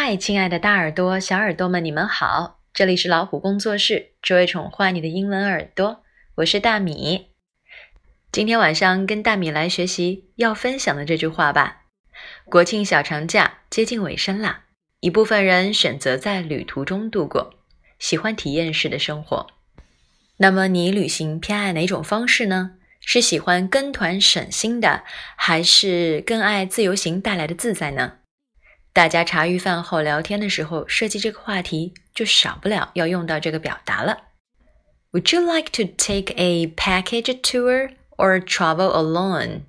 嗨，亲爱的大耳朵、小耳朵们，你们好！这里是老虎工作室，只为宠坏你的英文耳朵。我是大米。今天晚上跟大米来学习要分享的这句话吧。国庆小长假接近尾声啦，一部分人选择在旅途中度过，喜欢体验式的生活。那么你旅行偏爱哪种方式呢？是喜欢跟团省心的，还是更爱自由行带来的自在呢？大家茶余饭后聊天的时候，设计这个话题就少不了要用到这个表达了。Would you like to take a package tour or travel alone？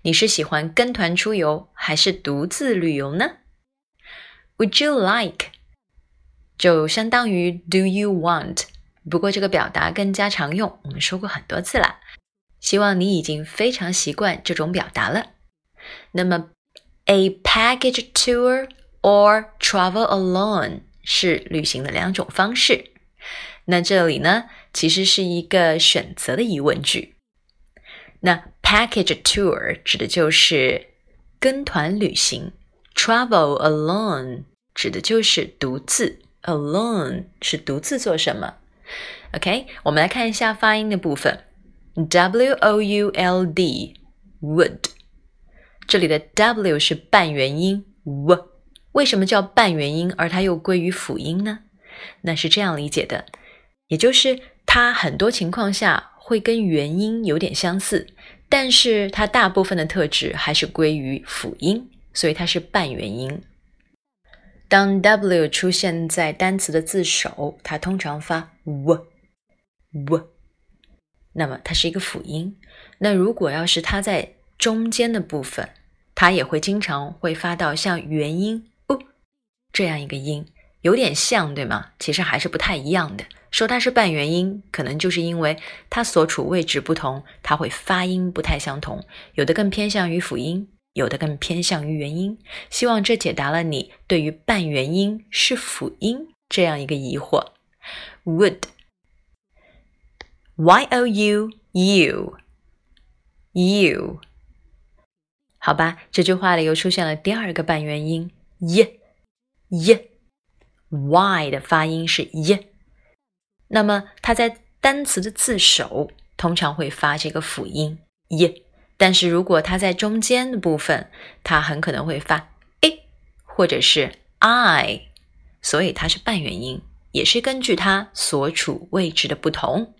你是喜欢跟团出游还是独自旅游呢？Would you like 就相当于 Do you want？不过这个表达更加常用，我们说过很多次了。希望你已经非常习惯这种表达了。那么 ，a package tour or travel alone 是旅行的两种方式。那这里呢，其实是一个选择的疑问句。那 package tour 指的就是跟团旅行，travel alone 指的就是独自，alone 是独自做什么？OK，我们来看一下发音的部分。W O U L D，would， 这里的 W 是半元音 w，为什么叫半元音，而它又归于辅音呢？那是这样理解的，也就是它很多情况下会跟元音有点相似，但是它大部分的特质还是归于辅音，所以它是半元音。当 W 出现在单词的字首，它通常发 w，w。那么它是一个辅音。那如果要是它在中间的部分，它也会经常会发到像元音哦这样一个音，有点像，对吗？其实还是不太一样的。说它是半元音，可能就是因为它所处位置不同，它会发音不太相同，有的更偏向于辅音，有的更偏向于元音。希望这解答了你对于半元音是辅音这样一个疑惑。Would。Y o u you you? 好吧，这句话里又出现了第二个半元音 y y y 的发音是 y，那么它在单词的字首通常会发这个辅音 y，但是如果它在中间的部分，它很可能会发 a 或者是 i，所以它是半元音，也是根据它所处位置的不同。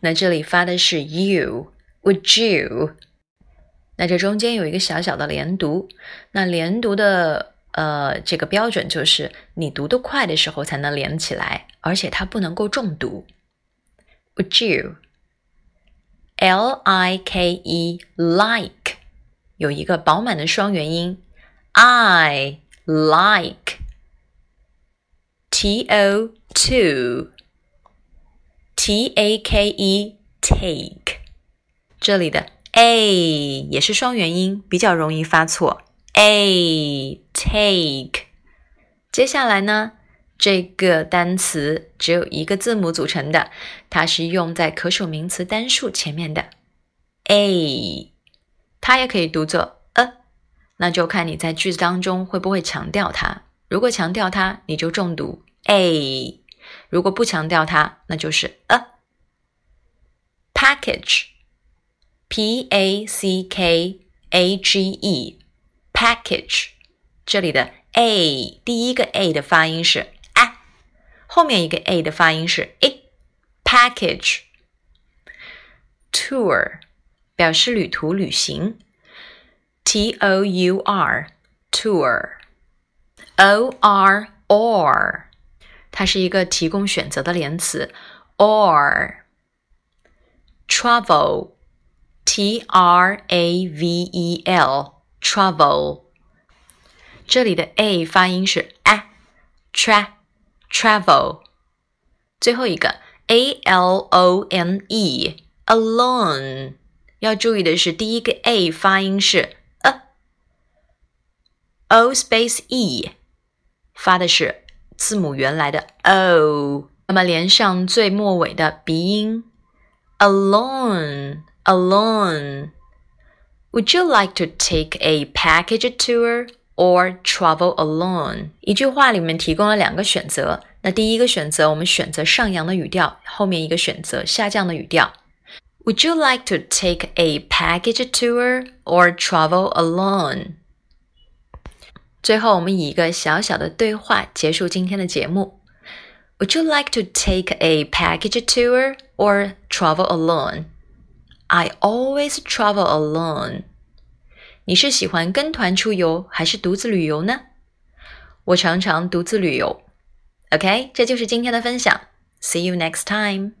那这里发的是 you，would you？那这中间有一个小小的连读，那连读的呃这个标准就是你读得快的时候才能连起来，而且它不能够重读。Would you？L I K E like 有一个饱满的双元音，I like T O to。T A K E take，这里的 a 也是双元音，比较容易发错。a take，接下来呢，这个单词只有一个字母组成的，它是用在可数名词单数前面的 a，它也可以读作 a，那就看你在句子当中会不会强调它。如果强调它，你就重读 a。如果不强调它，那就是 a。package P A C K A G E，package，。这里的 a 第一个 a 的发音是 a，后面一个 a 的发音是 a，package。tour 表示旅途、旅行，t o u r，tour，o r or。它是一个提供选择的连词，or，travel travel，t r a v e l，travel。这里的 a 发音是 a，tra travel。最后一个 a l o n e，alone。要注意的是，第一个 a 发音是 a，o space e 发的是。字母原来的 o，那么连上最末尾的鼻音 alone alone。Would you like to take a package tour or travel alone？一句话里面提供了两个选择。那第一个选择，我们选择上扬的语调，后面一个选择下降的语调。Would you like to take a package tour or travel alone？最后，我们以一个小小的对话结束今天的节目。Would you like to take a package tour or travel alone? I always travel alone. 你是喜欢跟团出游还是独自旅游呢？我常常独自旅游。OK，这就是今天的分享。See you next time.